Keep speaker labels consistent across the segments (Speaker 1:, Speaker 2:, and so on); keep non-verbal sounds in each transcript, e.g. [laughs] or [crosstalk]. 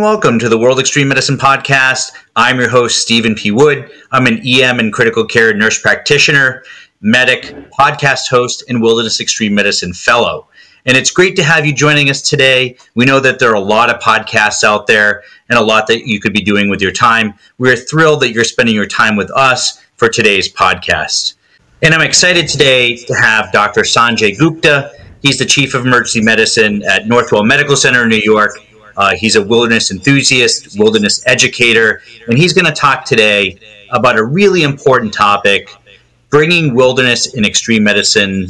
Speaker 1: and welcome to the World Extreme Medicine Podcast. I'm your host, Stephen P. Wood. I'm an EM and critical care nurse practitioner, medic, podcast host, and Wilderness Extreme Medicine Fellow. And it's great to have you joining us today. We know that there are a lot of podcasts out there and a lot that you could be doing with your time. We're thrilled that you're spending your time with us for today's podcast. And I'm excited today to have Dr. Sanjay Gupta. He's the Chief of Emergency Medicine at Northwell Medical Center in New York uh, he's a wilderness enthusiast, wilderness educator, and he's going to talk today about a really important topic bringing wilderness and extreme medicine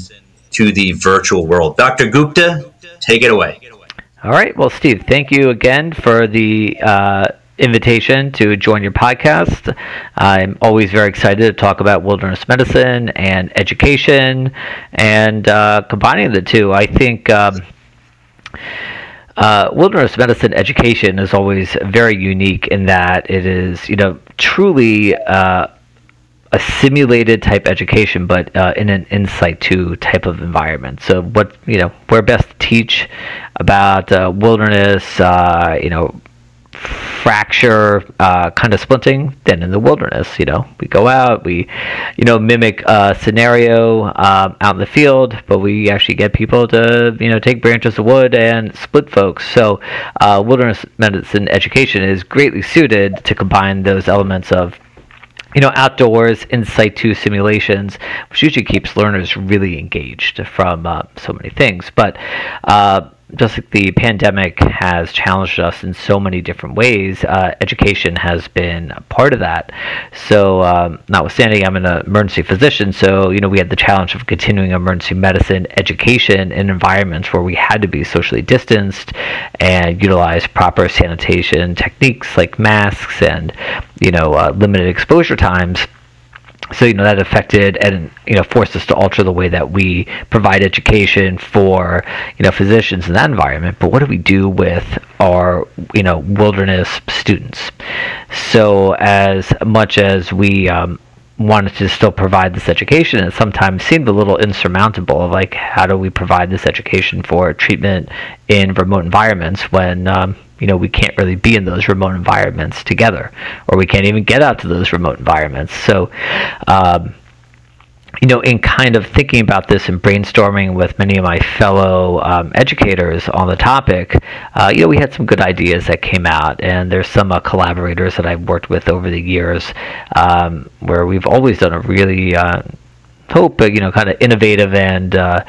Speaker 1: to the virtual world. Dr. Gupta, take it away.
Speaker 2: All right. Well, Steve, thank you again for the uh, invitation to join your podcast. I'm always very excited to talk about wilderness medicine and education and uh, combining the two. I think. Um, uh, wilderness medicine education is always very unique in that it is, you know, truly uh, a simulated type education, but uh, in an in situ type of environment. So, what you know, we're best to teach about uh, wilderness, uh, you know, fracture uh, kind of splinting than in the wilderness. You know, we go out, we, you know, mimic a scenario um, out in the field, but we actually get people to, you know, take branches of wood and split folks. So, uh, wilderness medicine education is greatly suited to combine those elements of you know, outdoors in situ simulations, which usually keeps learners really engaged from uh, so many things. But uh, just like the pandemic has challenged us in so many different ways, uh, education has been part of that. So, um, notwithstanding, I'm an emergency physician, so you know we had the challenge of continuing emergency medicine education in environments where we had to be socially distanced and utilize proper sanitation techniques like masks and you know uh, limited exposure times so you know that affected and you know forced us to alter the way that we provide education for you know physicians in that environment. But what do we do with our you know wilderness students? So as much as we um, wanted to still provide this education it sometimes seemed a little insurmountable of like how do we provide this education for treatment in remote environments when um, you know we can't really be in those remote environments together or we can't even get out to those remote environments. So um, you know, in kind of thinking about this and brainstorming with many of my fellow um, educators on the topic, uh, you know, we had some good ideas that came out, and there's some uh, collaborators that I've worked with over the years um, where we've always done a really uh, hope, you know, kind of innovative and, uh,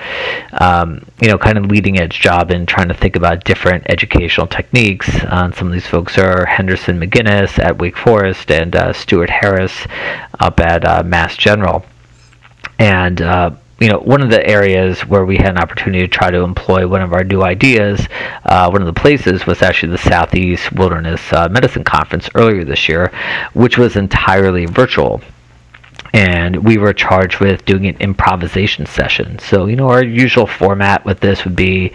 Speaker 2: um, you know, kind of leading edge job in trying to think about different educational techniques. Uh, some of these folks are Henderson McGinnis at Wake Forest and uh, Stuart Harris up at uh, Mass General. And, uh, you know, one of the areas where we had an opportunity to try to employ one of our new ideas, uh, one of the places was actually the Southeast Wilderness uh, Medicine Conference earlier this year, which was entirely virtual and we were charged with doing an improvisation session. So, you know, our usual format with this would be,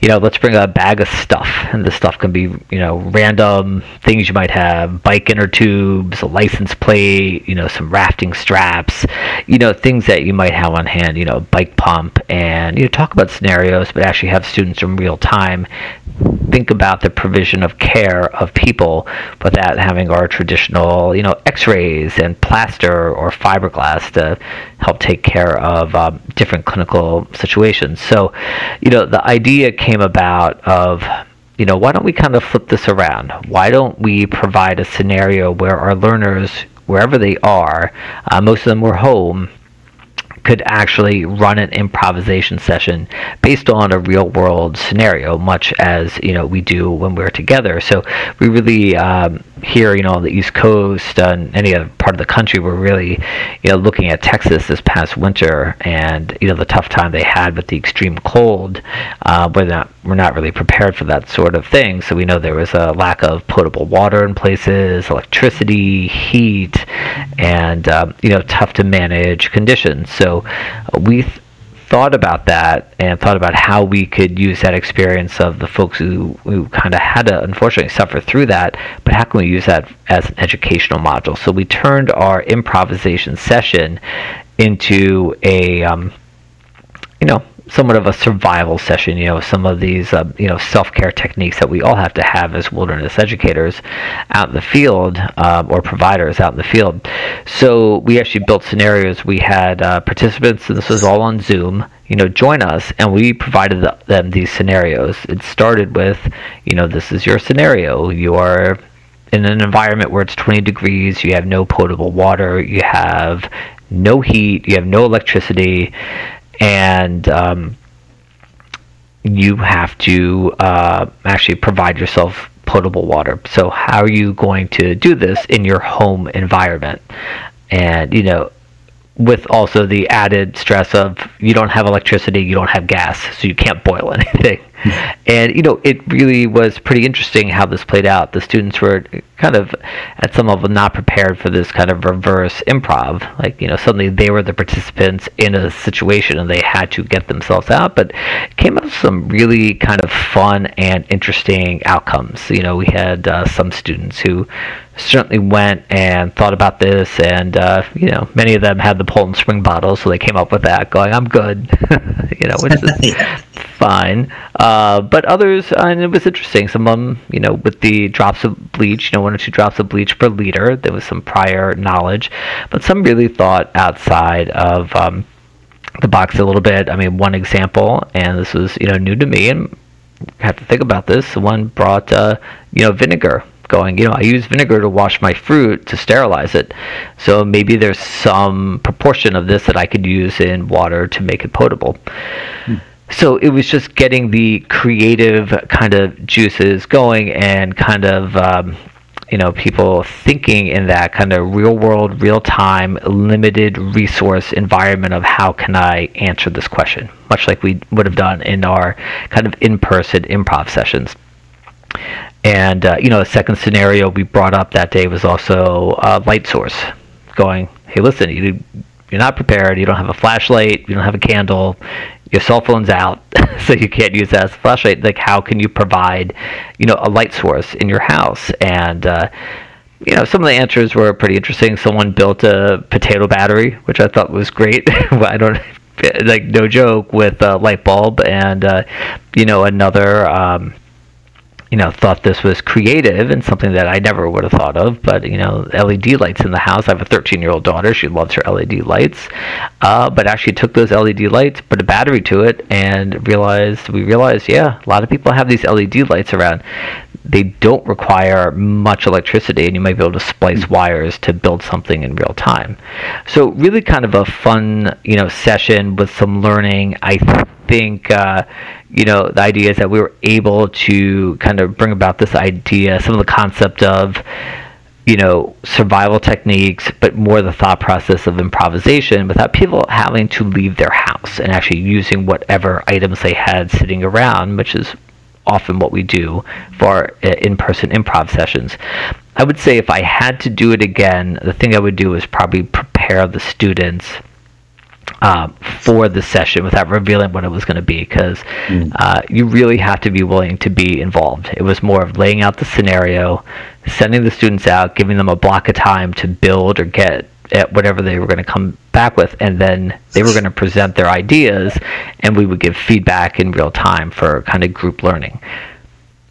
Speaker 2: you know, let's bring a bag of stuff, and the stuff can be, you know, random things you might have, bike inner tubes, a license plate, you know, some rafting straps, you know, things that you might have on hand, you know, bike pump, and, you know, talk about scenarios, but actually have students in real time think about the provision of care of people without having our traditional, you know, x-rays and plaster or fiberglass to help take care of um, different clinical situations. So, you know, the idea came about of you know, why don't we kind of flip this around? Why don't we provide a scenario where our learners, wherever they are, uh, most of them were home, could actually run an improvisation session based on a real world scenario, much as you know we do when we're together. So we really um, here, you know, on the East Coast and any other part of the country, we're really, you know, looking at Texas this past winter and you know the tough time they had with the extreme cold. Uh, we're not we're not really prepared for that sort of thing. So we know there was a lack of potable water in places, electricity, heat, and um, you know tough to manage conditions. So we. Th- thought about that and thought about how we could use that experience of the folks who, who kind of had to unfortunately suffer through that, but how can we use that as an educational module? So we turned our improvisation session into a, um, you know, somewhat of a survival session. You know, some of these uh, you know self care techniques that we all have to have as wilderness educators out in the field uh, or providers out in the field. So we actually built scenarios. We had uh, participants, and this was all on Zoom. You know, join us, and we provided them these scenarios. It started with, you know, this is your scenario. You are in an environment where it's 20 degrees, you have no potable water, you have no heat, you have no electricity, and um, you have to uh, actually provide yourself potable water. So, how are you going to do this in your home environment? And, you know, with also the added stress of you don't have electricity, you don't have gas, so you can't boil [laughs] anything. [laughs] and you know, it really was pretty interesting how this played out. The students were kind of at some level not prepared for this kind of reverse improv. Like, you know, suddenly they were the participants in a situation and they had to get themselves out, but came up with some really kind of fun and interesting outcomes. You know, we had uh, some students who certainly went and thought about this, and uh, you know, many of them had the Poland Spring bottle, so they came up with that, going, "I'm good," [laughs] you know, which is. [laughs] fine. Uh, but others, uh, and it was interesting. Some of them, you know, with the drops of bleach, you know, one or two drops of bleach per liter. There was some prior knowledge, but some really thought outside of. Um, the box a little bit. I mean, one example, and this was you know new to me, and I have to think about this. One brought uh, you know vinegar going, you know, I use vinegar to wash my fruit to sterilize it. So maybe there's some proportion of this that I could use in water to make it potable. Hmm. So it was just getting the creative kind of juices going and kind of, um, you know, people thinking in that kind of real world, real time, limited resource environment of how can I answer this question, much like we would have done in our kind of in person improv sessions. And uh, you know, the second scenario we brought up that day was also light source, going, "Hey, listen, you you're not prepared. You don't have a flashlight. You don't have a candle. Your cell phone's out, [laughs] so you can't use that as a flashlight. Like, how can you provide, you know, a light source in your house?" And uh, you know, some of the answers were pretty interesting. Someone built a potato battery, which I thought was great. [laughs] I don't [laughs] like no joke with a light bulb, and uh, you know, another. Um, you know, thought this was creative and something that I never would have thought of. But you know, LED lights in the house. I have a 13 year old daughter. She loves her LED lights. Uh, but actually took those LED lights, put a battery to it, and realized we realized, yeah, a lot of people have these LED lights around. They don't require much electricity, and you might be able to splice hmm. wires to build something in real time. So really, kind of a fun, you know, session with some learning. I think. Uh, you know, the idea is that we were able to kind of bring about this idea, some of the concept of, you know, survival techniques, but more the thought process of improvisation without people having to leave their house and actually using whatever items they had sitting around, which is often what we do for uh, in person improv sessions. I would say if I had to do it again, the thing I would do is probably prepare the students um, for the session without revealing what it was going to be because mm. uh, you really have to be willing to be involved. It was more of laying out the scenario, sending the students out, giving them a block of time to build or get at whatever they were going to come back with, and then they were going to present their ideas, and we would give feedback in real time for kind of group learning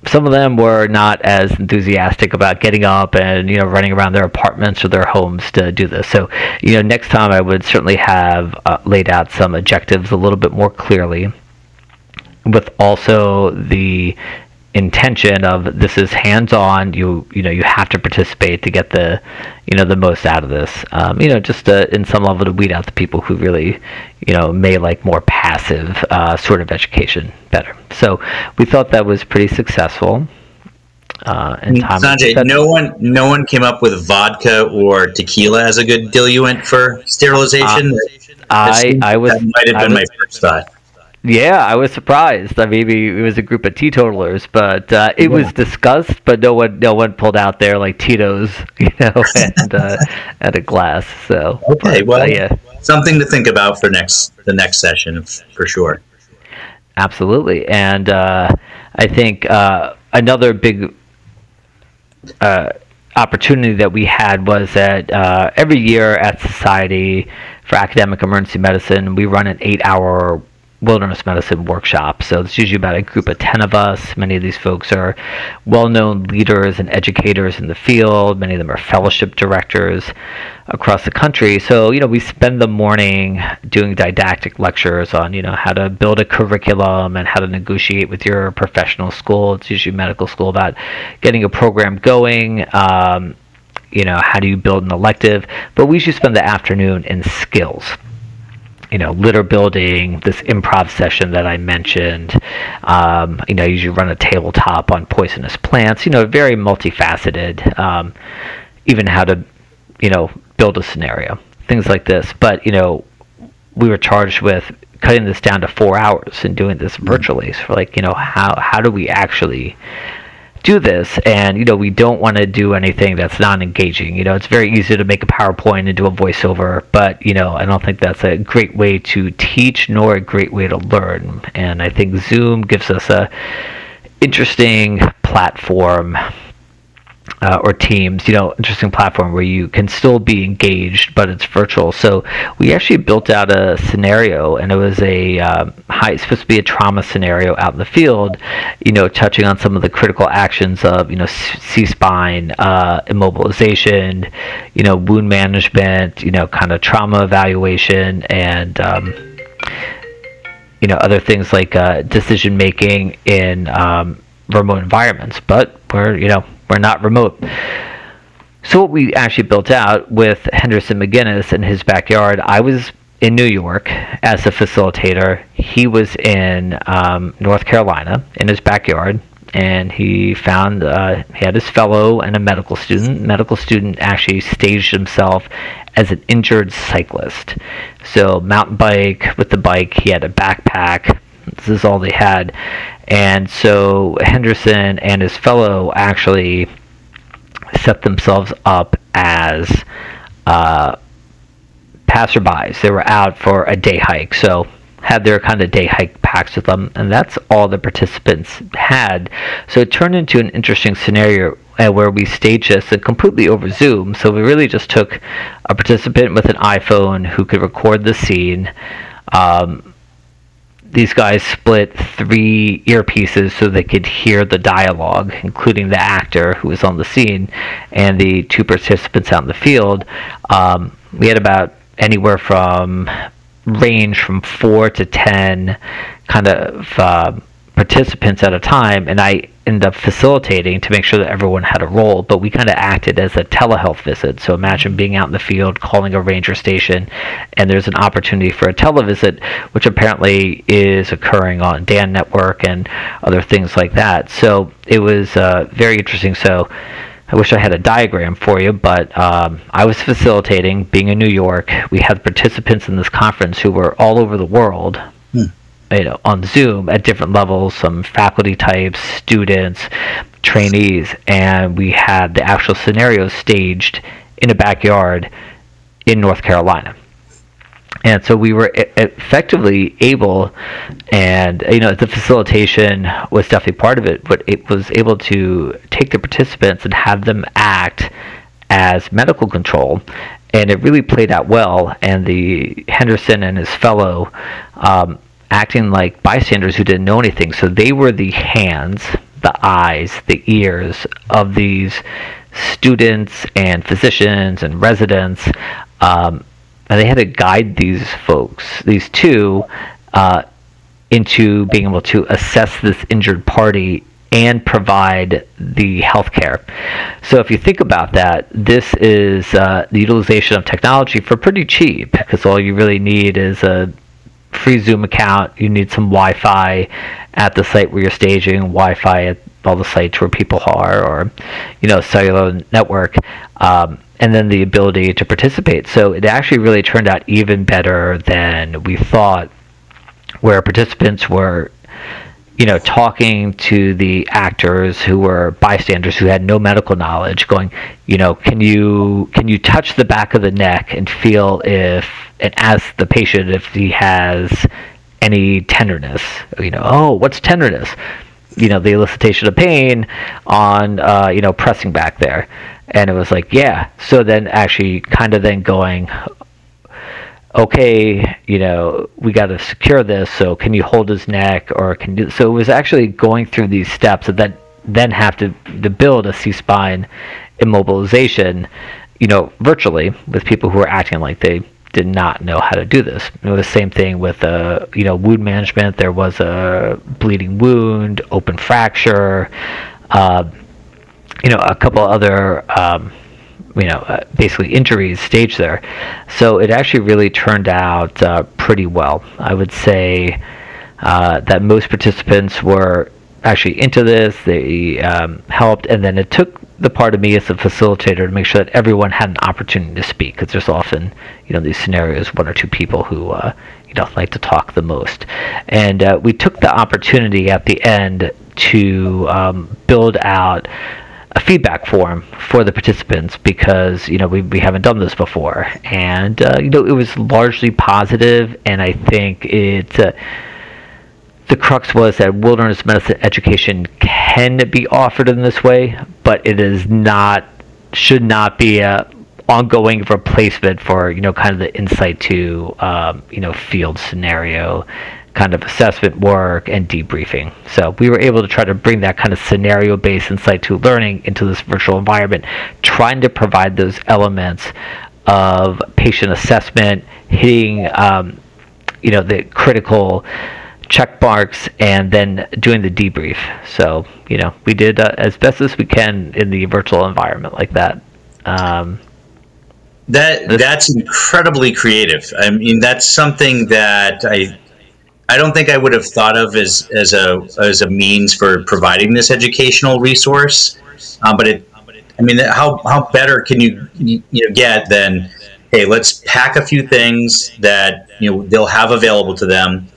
Speaker 2: some of them were not as enthusiastic about getting up and you know running around their apartments or their homes to do this. So you know next time I would certainly have uh, laid out some objectives a little bit more clearly, with also the intention of this is hands on you you know you have to participate to get the you know the most out of this um, you know just to, in some level to weed out the people who really you know may like more passive uh, sort of education better so we thought that was pretty successful
Speaker 1: uh, and Tom Sanjay, no one, no one came up with vodka or tequila as a good diluent for sterilization.
Speaker 2: Uh, I, I was,
Speaker 1: that might have been was, my first thought.
Speaker 2: Yeah, I was surprised. I mean, it was a group of teetotalers, but uh, it yeah. was discussed, but no one, no one pulled out there like Tito's, [laughs] you know, and uh, and a glass. So
Speaker 1: okay, but, well, uh, yeah, something to think about for next the next session for sure.
Speaker 2: Absolutely, and uh, I think uh, another big uh, opportunity that we had was that every year at Society for Academic Emergency Medicine, we run an eight-hour wilderness medicine workshop. So it's usually about a group of 10 of us. Many of these folks are well known leaders and educators in the field, many of them are fellowship directors across the country. So, you know, we spend the morning doing didactic lectures on, you know, how to build a curriculum and how to negotiate with your professional school. It's usually medical school about getting a program going. Um, you know, how do you build an elective? But we usually spend the afternoon in skills you know, litter building, this improv session that I mentioned. Um, you know, you usually run a tabletop on poisonous plants. You know, very multifaceted. Um, even how to, you know, build a scenario, things like this. But you know, we were charged with cutting this down to four hours and doing this virtually. So, like, you know, how how do we actually do this and you know we don't want to do anything that's non-engaging. You know it's very easy to make a powerpoint and do a voiceover but you know i don't think that's a great way to teach nor a great way to learn. And i think zoom gives us a interesting platform uh, or Teams, you know, interesting platform where you can still be engaged, but it's virtual. So we actually built out a scenario, and it was a um, high, supposed to be a trauma scenario out in the field, you know, touching on some of the critical actions of, you know, C-spine, uh, immobilization, you know, wound management, you know, kind of trauma evaluation, and um, you know, other things like uh, decision making in um, remote environments. But we're, you know, we're not remote. So what we actually built out with Henderson McGinnis in his backyard, I was in New York as a facilitator. He was in um, North Carolina in his backyard, and he found uh, he had his fellow and a medical student. Medical student actually staged himself as an injured cyclist. So mountain bike with the bike, he had a backpack. This is all they had, and so Henderson and his fellow actually set themselves up as uh, passerbys. They were out for a day hike, so had their kind of day hike packs with them, and that's all the participants had. So it turned into an interesting scenario uh, where we staged this completely over Zoom. So we really just took a participant with an iPhone who could record the scene. Um, these guys split three earpieces so they could hear the dialogue, including the actor who was on the scene and the two participants out in the field. Um, we had about anywhere from range from four to ten kind of uh, participants at a time, and I ended up facilitating to make sure that everyone had a role, but we kind of acted as a telehealth visit. So imagine being out in the field, calling a ranger station, and there's an opportunity for a televisit, which apparently is occurring on Dan Network and other things like that. So it was uh, very interesting. So I wish I had a diagram for you, but um, I was facilitating, being in New York. We had participants in this conference who were all over the world. Hmm you know, on Zoom at different levels, some faculty types, students, trainees, and we had the actual scenarios staged in a backyard in North Carolina. And so we were effectively able, and you know, the facilitation was definitely part of it, but it was able to take the participants and have them act as medical control and it really played out well. And the Henderson and his fellow um, acting like bystanders who didn't know anything. So they were the hands, the eyes, the ears of these students and physicians and residents. Um, and they had to guide these folks, these two, uh, into being able to assess this injured party and provide the health care. So if you think about that, this is uh, the utilization of technology for pretty cheap because all you really need is a free Zoom account. You need some Wi-Fi at the site where you're staging, Wi-Fi at all the sites where people are, or you know, cellular network, um, and then the ability to participate. So it actually really turned out even better than we thought, where participants were you know, talking to the actors who were bystanders who had no medical knowledge, going, you know, can you can you touch the back of the neck and feel if and ask the patient if he has any tenderness? You know, oh, what's tenderness? You know, the elicitation of pain on uh, you know pressing back there, and it was like, yeah. So then actually, kind of then going, okay, you know, we got to secure this. So can you hold his neck or can do? So it was actually going through these steps that then then have to to build a C spine immobilization, you know, virtually with people who are acting like they did not know how to do this. You know, the same thing with uh, you know wound management. There was a bleeding wound, open fracture, uh, you know, a couple other um, you know uh, basically injuries staged there. So it actually really turned out uh, pretty well. I would say uh, that most participants were actually into this. They um, helped, and then it took the part of me as a facilitator to make sure that everyone had an opportunity to speak because there's often you know these scenarios one or two people who uh, you know like to talk the most and uh, we took the opportunity at the end to um, build out a feedback form for the participants because you know we, we haven't done this before. And uh, you know it was largely positive and I think it uh, the crux was that wilderness medicine education can be offered in this way, but it is not should not be a ongoing replacement for you know kind of the in situ um, you know field scenario kind of assessment work and debriefing. So we were able to try to bring that kind of scenario based in situ learning into this virtual environment, trying to provide those elements of patient assessment, hitting um, you know the critical check marks and then doing the debrief. So you know we did uh, as best as we can in the virtual environment like that. Um,
Speaker 1: that that's incredibly creative. I mean, that's something that I I don't think I would have thought of as as a as a means for providing this educational resource. Um, but it, I mean, how how better can you you know get than hey, let's pack a few things that you know they'll have available to them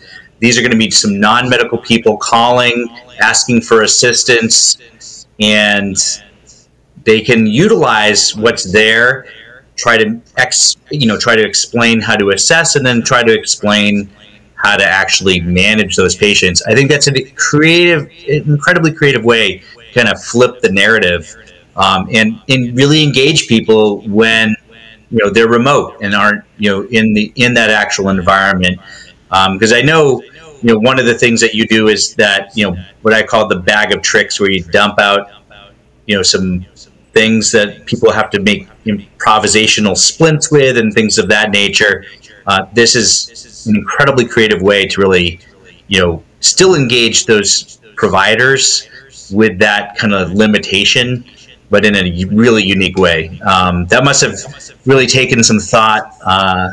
Speaker 1: these are going to be some non medical people calling, asking for assistance, and they can utilize what's there. Try to ex, you know, try to explain how to assess, and then try to explain how to actually manage those patients. I think that's a creative, incredibly creative way to kind of flip the narrative um, and and really engage people when you know they're remote and aren't you know in the in that actual environment. Because um, I know you know, one of the things that you do is that, you know, what I call the bag of tricks where you dump out, you know, some things that people have to make improvisational splints with and things of that nature. Uh, this is an incredibly creative way to really, you know, still engage those providers with that kind of limitation, but in a really unique way. Um, that must have really taken some thought uh,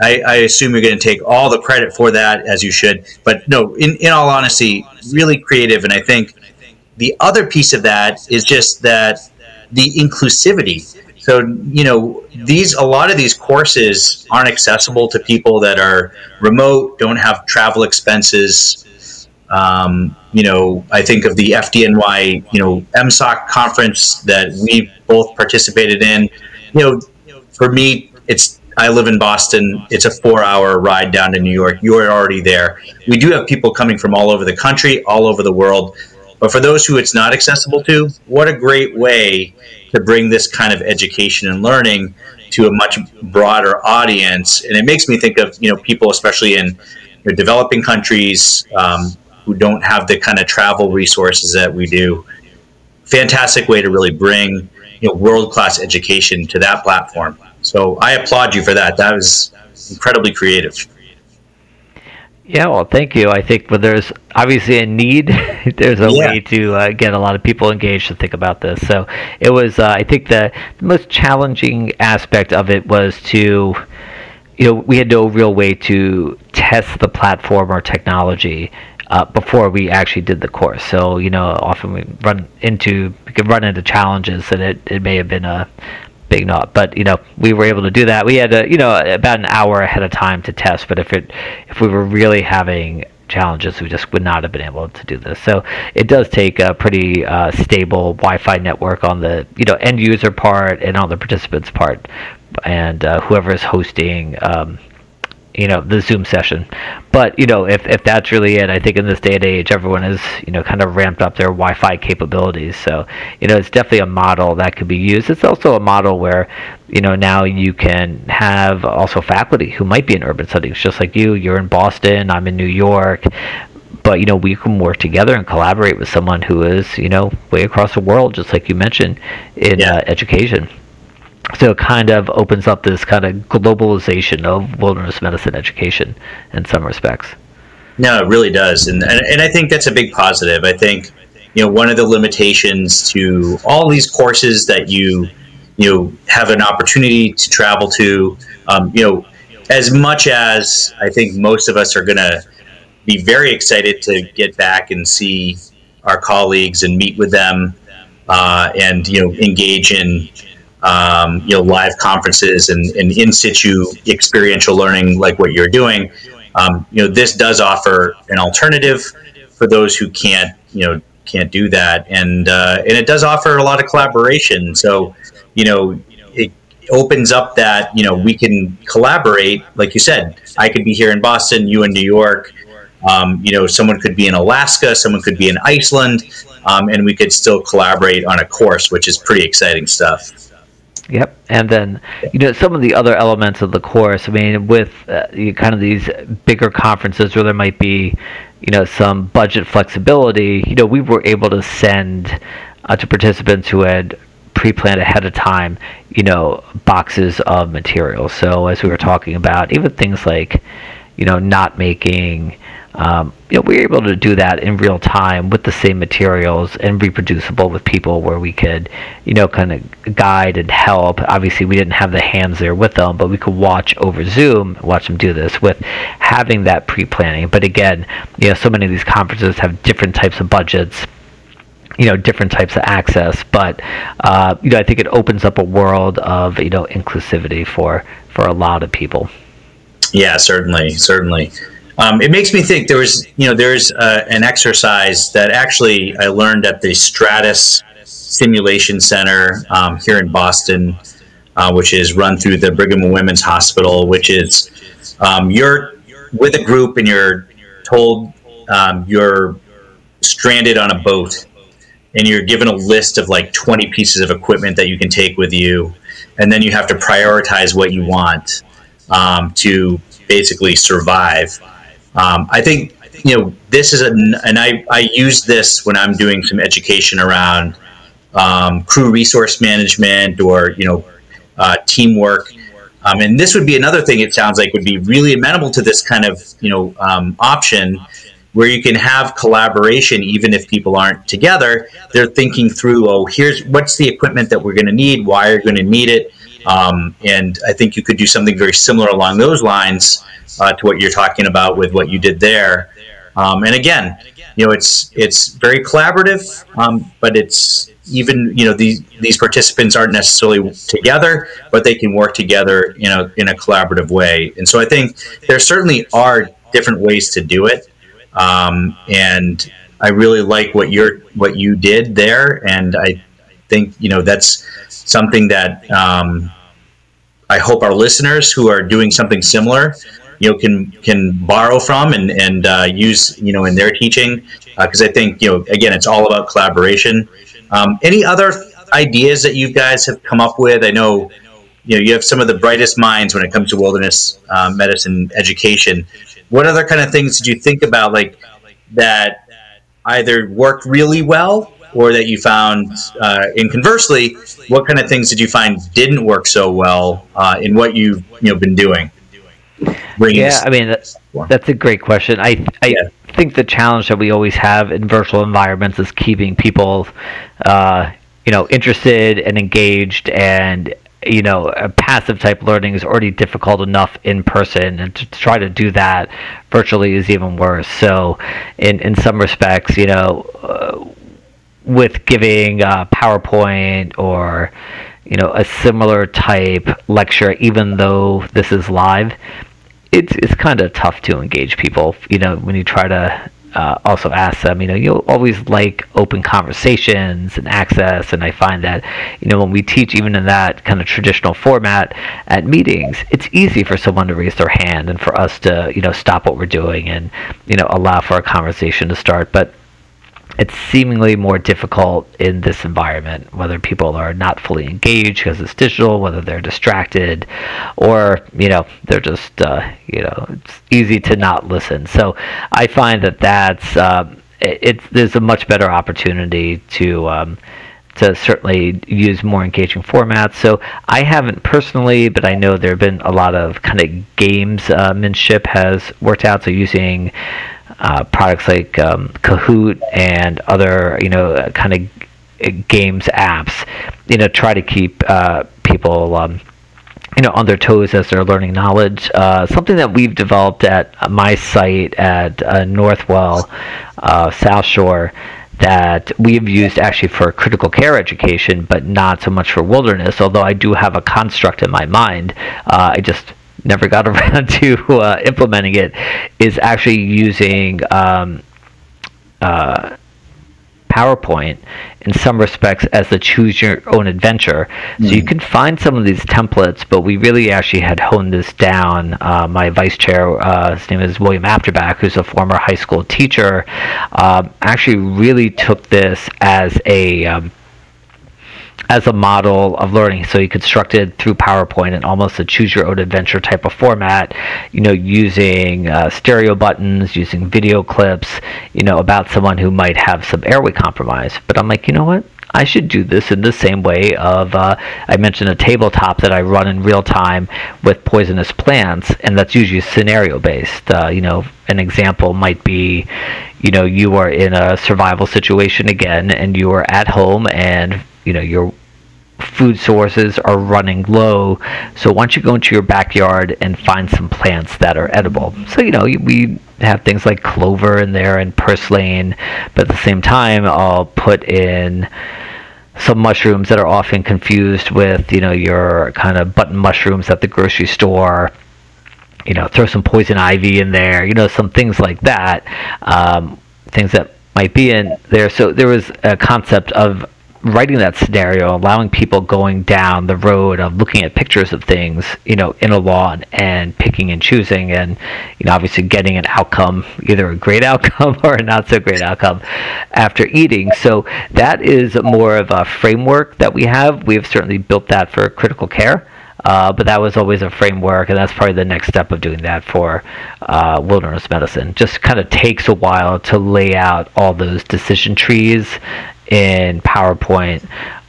Speaker 1: I, I assume you're going to take all the credit for that, as you should. But no, in, in all honesty, really creative. And I think the other piece of that is just that the inclusivity. So, you know, these a lot of these courses aren't accessible to people that are remote, don't have travel expenses. Um, you know, I think of the FDNY, you know, MSOC conference that we both participated in. You know, for me, it's I live in Boston. It's a four hour ride down to New York. You're already there. We do have people coming from all over the country, all over the world. But for those who it's not accessible to, what a great way to bring this kind of education and learning to a much broader audience. And it makes me think of you know people, especially in you know, developing countries, um, who don't have the kind of travel resources that we do. Fantastic way to really bring you know world class education to that platform. So I applaud you for that. That was incredibly creative.
Speaker 2: Yeah, well, thank you. I think when there's obviously a need, [laughs] there's a yeah. way to uh, get a lot of people engaged to think about this. So it was, uh, I think, the, the most challenging aspect of it was to, you know, we had no real way to test the platform or technology uh, before we actually did the course. So you know, often we run into we could run into challenges, and it, it may have been a, big knot. But you know, we were able to do that. We had a, you know about an hour ahead of time to test. But if it if we were really having challenges, we just would not have been able to do this. So it does take a pretty uh, stable Wi-Fi network on the you know end user part and on the participants part, and uh, whoever is hosting. Um, you know the Zoom session. But you know if if that's really it, I think in this day and age, everyone has you know kind of ramped up their Wi-Fi capabilities. So you know it's definitely a model that could be used. It's also a model where you know now you can have also faculty who might be in urban settings, just like you. You're in Boston, I'm in New York but you know we can work together and collaborate with someone who is you know way across the world just like you mentioned in yeah. uh, education so it kind of opens up this kind of globalization of wilderness medicine education in some respects.
Speaker 1: No it really does. And, and, and i think that's a big positive. I think you know one of the limitations to all these courses that you you know have an opportunity to travel to um, you know as much as i think most of us are going to be very excited to get back and see our colleagues and meet with them uh, and you know engage in um, you know live conferences and, and, in situ experiential learning like what you're doing. Um, you know this does offer an alternative for those who can't you know can't do that and uh, and it does offer a lot of collaboration. So you know it opens up that you know we can collaborate like you said. I could be here in Boston, you in New York. Um, you know, someone could be in Alaska, someone could be in Iceland, um, and we could still collaborate on a course, which is pretty exciting stuff.
Speaker 2: Yep, and then you know some of the other elements of the course. I mean, with uh, kind of these bigger conferences where there might be, you know, some budget flexibility. You know, we were able to send uh, to participants who had pre-planned ahead of time, you know, boxes of materials. So as we were talking about, even things like, you know, not making um, you know, we were able to do that in real time with the same materials and reproducible with people where we could, you know, kind of guide and help. Obviously, we didn't have the hands there with them, but we could watch over Zoom, watch them do this with having that pre-planning. But again, you know, so many of these conferences have different types of budgets you know different types of access but uh, you know i think it opens up a world of you know inclusivity for for a lot of people
Speaker 1: yeah certainly certainly um, it makes me think there was, you know, there's uh, an exercise that actually I learned at the Stratus Simulation Center um, here in Boston, uh, which is run through the Brigham and Women's Hospital, which is um, you're with a group and you're told um, you're stranded on a boat and you're given a list of like 20 pieces of equipment that you can take with you. And then you have to prioritize what you want um, to basically survive. Um, I think you know this is a, and I I use this when I'm doing some education around um, crew resource management or you know uh, teamwork. Um, and this would be another thing. It sounds like would be really amenable to this kind of you know um, option where you can have collaboration even if people aren't together. They're thinking through, oh, here's what's the equipment that we're going to need, why are you going to need it, um, and I think you could do something very similar along those lines uh, to what you're talking about with what you did there. Um, and again, you know, it's it's very collaborative, um, but it's even you know these these participants aren't necessarily together, but they can work together you know in a collaborative way. And so I think there certainly are different ways to do it, um, and I really like what you're what you did there, and I think you know that's something that um, I hope our listeners who are doing something similar you know can can borrow from and and uh, use you know in their teaching because uh, I think you know again it's all about collaboration. Um, any other ideas that you guys have come up with? I know you know you have some of the brightest minds when it comes to wilderness uh, medicine education. What other kind of things did you think about like that either worked really well or that you found uh, and conversely what kind of things did you find didn't work so well uh, in what you've you know been doing
Speaker 2: yeah, I mean that's, that's a great question. I I yeah. think the challenge that we always have in virtual environments is keeping people, uh, you know, interested and engaged, and you know, passive type learning is already difficult enough in person, and to try to do that virtually is even worse. So, in in some respects, you know, uh, with giving uh, PowerPoint or you know a similar type lecture, even though this is live it's it's kind of tough to engage people. You know, when you try to uh, also ask them, you know, you'll always like open conversations and access. And I find that, you know, when we teach even in that kind of traditional format at meetings, it's easy for someone to raise their hand and for us to, you know, stop what we're doing and, you know, allow for a conversation to start. But it's seemingly more difficult in this environment, whether people are not fully engaged because it's digital, whether they're distracted, or you know they're just uh, you know it's easy to not listen. So I find that that's uh, it's there's a much better opportunity to. Um, to certainly use more engaging formats. So I haven't personally, but I know there have been a lot of kind of gamesmanship has worked out. So using uh, products like um, Kahoot and other you know kind of games apps, you know, try to keep uh, people. Um, you know, on their toes as they're learning knowledge. Uh, something that we've developed at my site at uh, Northwell, uh, South Shore, that we've used actually for critical care education, but not so much for wilderness. Although I do have a construct in my mind, uh, I just never got [laughs] around to uh, implementing it, is actually using um, uh, PowerPoint in some respects as the choose your own adventure. Mm-hmm. So you mm. can find some of these templates, but we really actually had honed this down. Uh, my vice chair, uh, his name is William Afterback, who's a former high school teacher, um, actually really took this as a um, as a model of learning. So he constructed through PowerPoint and almost a choose your own adventure type of format, you know, using uh, stereo buttons, using video clips, you know, about someone who might have some airway compromise. But I'm like, you know what? I should do this in the same way of uh, I mentioned a tabletop that I run in real time with poisonous plants, and that's usually scenario based. Uh, you know, an example might be, you know, you are in a survival situation again, and you are at home, and you know your food sources are running low. So once you go into your backyard and find some plants that are edible. So you know we have things like clover in there and purslane, but at the same time I'll put in some mushrooms that are often confused with you know your kind of button mushrooms at the grocery store you know throw some poison ivy in there you know some things like that um, things that might be in there so there was a concept of writing that scenario, allowing people going down the road of looking at pictures of things, you know, in a lawn and picking and choosing, and you know, obviously getting an outcome, either a great [laughs] outcome or a not so great outcome after eating. So that is more of a framework that we have. We have certainly built that for critical care. Uh, but that was always a framework, and that's probably the next step of doing that for uh, wilderness medicine. Just kind of takes a while to lay out all those decision trees in PowerPoint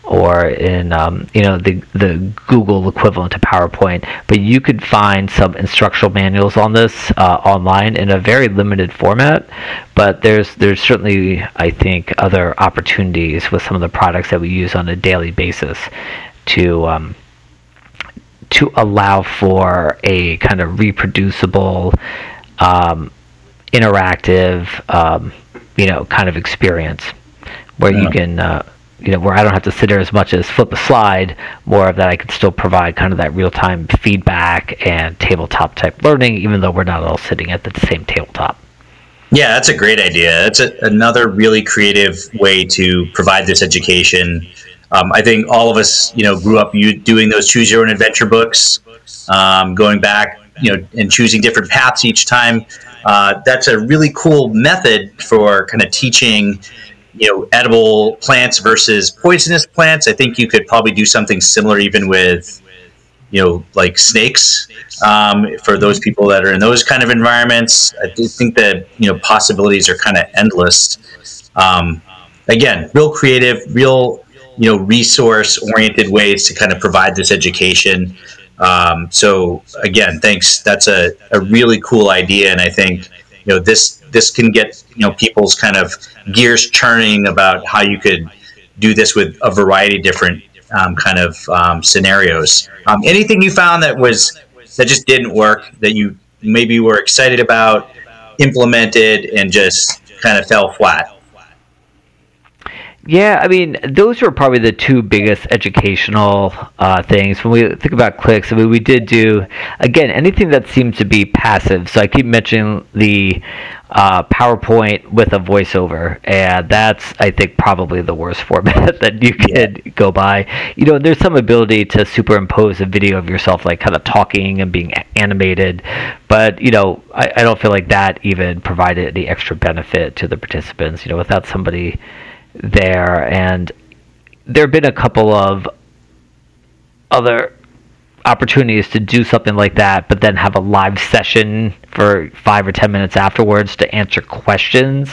Speaker 2: or in um, you know the the Google equivalent to PowerPoint, but you could find some instructional manuals on this uh, online in a very limited format. But there's there's certainly I think other opportunities with some of the products that we use on a daily basis to um, to allow for a kind of reproducible, um, interactive, um, you know, kind of experience where yeah. you can, uh, you know, where I don't have to sit there as much as flip a slide. More of that, I can still provide kind of that real time feedback and tabletop type learning, even though we're not all sitting at the same tabletop.
Speaker 1: Yeah, that's a great idea. It's a, another really creative way to provide this education. Um, I think all of us, you know, grew up doing those choose your own adventure books, um, going back, you know, and choosing different paths each time. Uh, that's a really cool method for kind of teaching you know edible plants versus poisonous plants. I think you could probably do something similar even with you know like snakes um, for those people that are in those kind of environments. I do think that you know possibilities are kind of endless. Um, again, real creative, real you know resource oriented ways to kind of provide this education. Um, so again, thanks. That's a, a really cool idea, and I think you know this this can get you know people's kind of gears churning about how you could do this with a variety of different um, kind of um, scenarios. Um, anything you found that was that just didn't work that you maybe were excited about, implemented, and just kind of fell flat.
Speaker 2: Yeah, I mean, those were probably the two biggest educational uh, things. When we think about clicks, I mean, we did do, again, anything that seemed to be passive. So I keep mentioning the uh, PowerPoint with a voiceover, and that's, I think, probably the worst format [laughs] that you could yeah. go by. You know, there's some ability to superimpose a video of yourself, like kind of talking and being animated, but, you know, I, I don't feel like that even provided any extra benefit to the participants, you know, without somebody there, and there have been a couple of other opportunities to do something like that, but then have a live session for five or ten minutes afterwards to answer questions.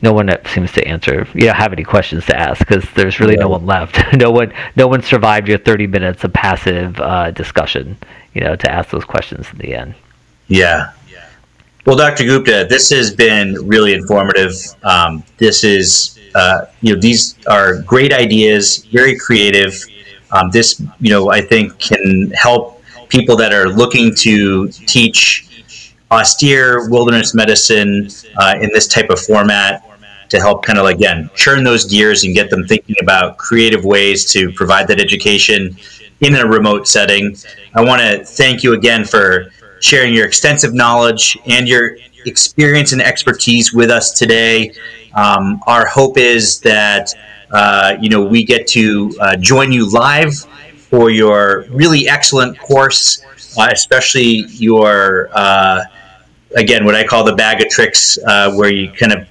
Speaker 2: No one seems to answer. You don't have any questions to ask because there's really yeah. no one left. [laughs] no one, no one survived your 30 minutes of passive uh, discussion. You know, to ask those questions in the end.
Speaker 1: Yeah, well, Dr. Gupta, this has been really informative. Um, this is, uh, you know, these are great ideas, very creative. Um, this, you know, I think can help people that are looking to teach austere wilderness medicine uh, in this type of format to help kind of again churn those gears and get them thinking about creative ways to provide that education in a remote setting. I want to thank you again for sharing your extensive knowledge and your experience and expertise with us today. Um, our hope is that uh, you know we get to uh, join you live for your really excellent course, uh, especially your uh, again what I call the bag of tricks, uh, where you kind of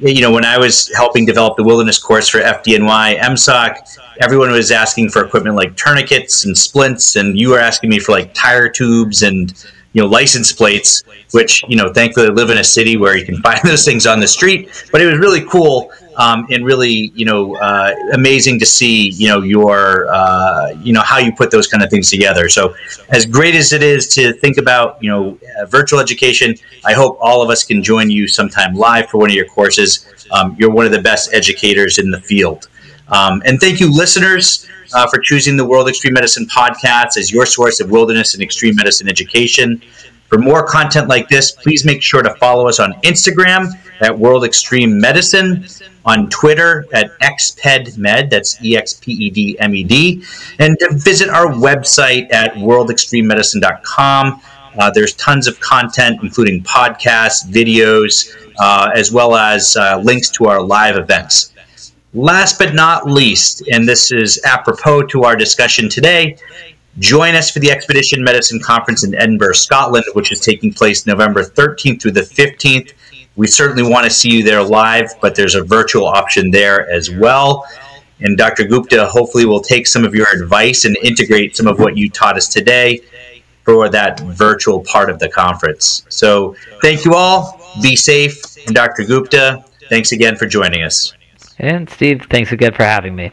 Speaker 1: you know when I was helping develop the wilderness course for FDNY MSOC everyone was asking for equipment like tourniquets and splints, and you were asking me for like tire tubes and you know license plates which you know thankfully I live in a city where you can [laughs] find those things on the street. But it was really cool um, and really you know uh, amazing to see you know your uh, you know how you put those kind of things together. So as great as it is to think about you know uh, virtual education i hope all of us can join you sometime live for one of your courses. Um, you're one of the best educators in the field. Um, and thank you listeners uh, for choosing the World Extreme Medicine podcast as your source of wilderness and extreme medicine education. For more content like this, please make sure to follow us on Instagram at World Extreme Medicine, on Twitter at XPEDMed, that's E X P E D M E D, and to visit our website at worldextrememedicine.com. Uh, there's tons of content, including podcasts, videos, uh, as well as uh, links to our live events. Last but not least, and this is apropos to our discussion today, join us for the Expedition Medicine Conference in Edinburgh, Scotland, which is taking place November 13th through the 15th. We certainly want to see you there live, but there's a virtual option there as well. And Dr. Gupta hopefully will take some of your advice and integrate some of what you taught us today for that virtual part of the conference. So thank you all. Be safe. And Dr. Gupta, thanks again for joining us.
Speaker 2: And Steve, thanks again for having me.